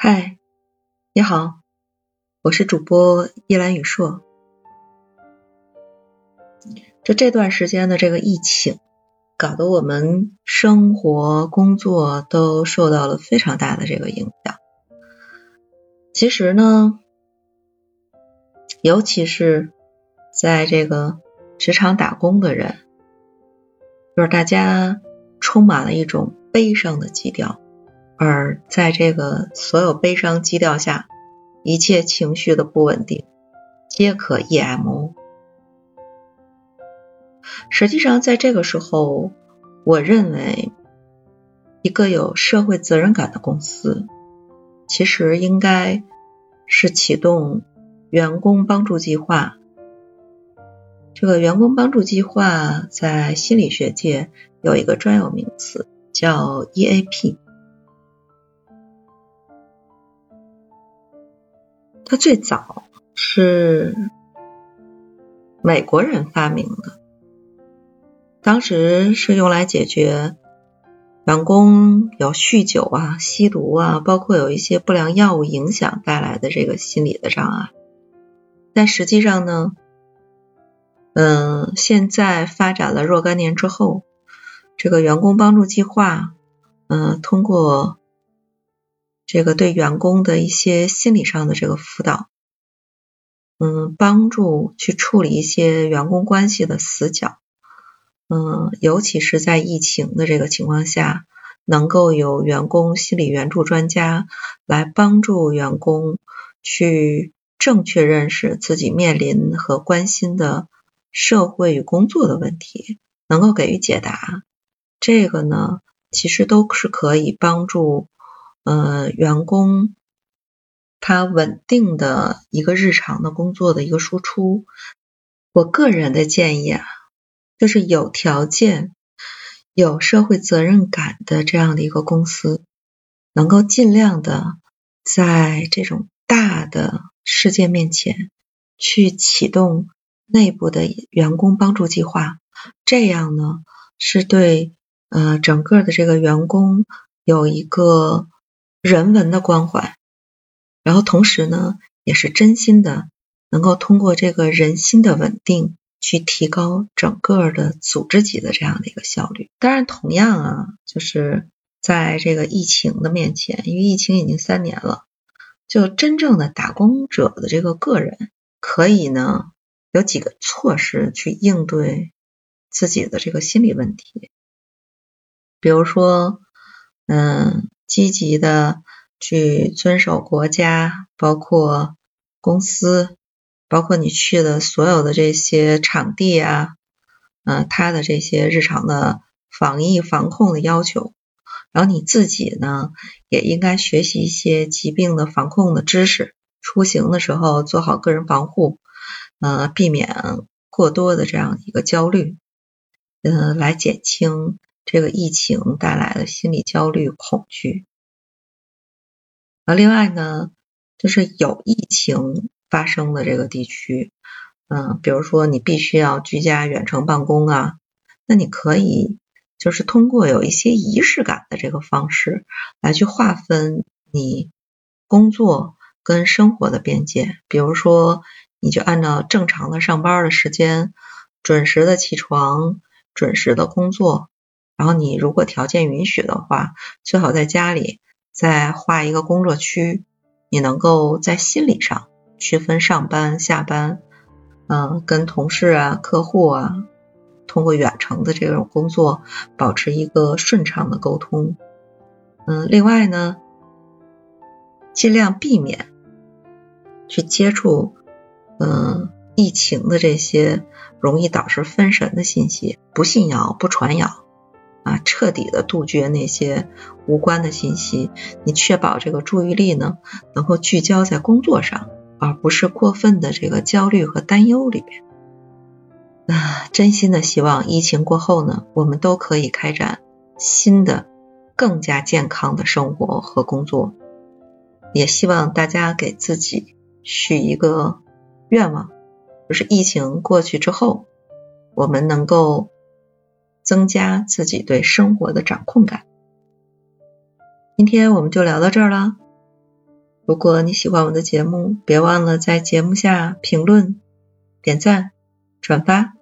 嗨，你好，我是主播叶兰雨硕。就这段时间的这个疫情，搞得我们生活、工作都受到了非常大的这个影响。其实呢，尤其是在这个职场打工的人，就是大家充满了一种悲伤的基调，而在这个所有悲伤基调下，一切情绪的不稳定皆可 EMO。实际上，在这个时候，我认为一个有社会责任感的公司，其实应该是启动员工帮助计划。这个员工帮助计划在心理学界有一个专有名词，叫 EAP。它最早是美国人发明的。当时是用来解决员工有酗酒啊、吸毒啊，包括有一些不良药物影响带来的这个心理的障碍。但实际上呢，嗯，现在发展了若干年之后，这个员工帮助计划，嗯，通过这个对员工的一些心理上的这个辅导，嗯，帮助去处理一些员工关系的死角。嗯，尤其是在疫情的这个情况下，能够有员工心理援助专家来帮助员工去正确认识自己面临和关心的社会与工作的问题，能够给予解答。这个呢，其实都是可以帮助呃员工他稳定的一个日常的工作的一个输出。我个人的建议啊。就是有条件、有社会责任感的这样的一个公司，能够尽量的在这种大的事件面前去启动内部的员工帮助计划，这样呢是对呃整个的这个员工有一个人文的关怀，然后同时呢也是真心的能够通过这个人心的稳定。去提高整个的组织级的这样的一个效率。当然，同样啊，就是在这个疫情的面前，因为疫情已经三年了，就真正的打工者的这个个人，可以呢有几个措施去应对自己的这个心理问题，比如说，嗯，积极的去遵守国家，包括公司。包括你去的所有的这些场地啊，嗯，他的这些日常的防疫防控的要求，然后你自己呢也应该学习一些疾病的防控的知识，出行的时候做好个人防护，呃，避免过多的这样一个焦虑，嗯，来减轻这个疫情带来的心理焦虑恐惧。啊，另外呢，就是有疫情。发生的这个地区，嗯，比如说你必须要居家远程办公啊，那你可以就是通过有一些仪式感的这个方式来去划分你工作跟生活的边界，比如说你就按照正常的上班的时间，准时的起床，准时的工作，然后你如果条件允许的话，最好在家里再画一个工作区，你能够在心理上。区分上班、下班，嗯，跟同事啊、客户啊，通过远程的这种工作，保持一个顺畅的沟通。嗯，另外呢，尽量避免去接触，嗯，疫情的这些容易导致分神的信息，不信谣、不传谣，啊，彻底的杜绝那些无关的信息。你确保这个注意力呢，能够聚焦在工作上。而不是过分的这个焦虑和担忧里边。啊，真心的希望疫情过后呢，我们都可以开展新的、更加健康的生活和工作。也希望大家给自己许一个愿望，就是疫情过去之后，我们能够增加自己对生活的掌控感。今天我们就聊到这儿了。如果你喜欢我的节目，别忘了在节目下评论、点赞、转发。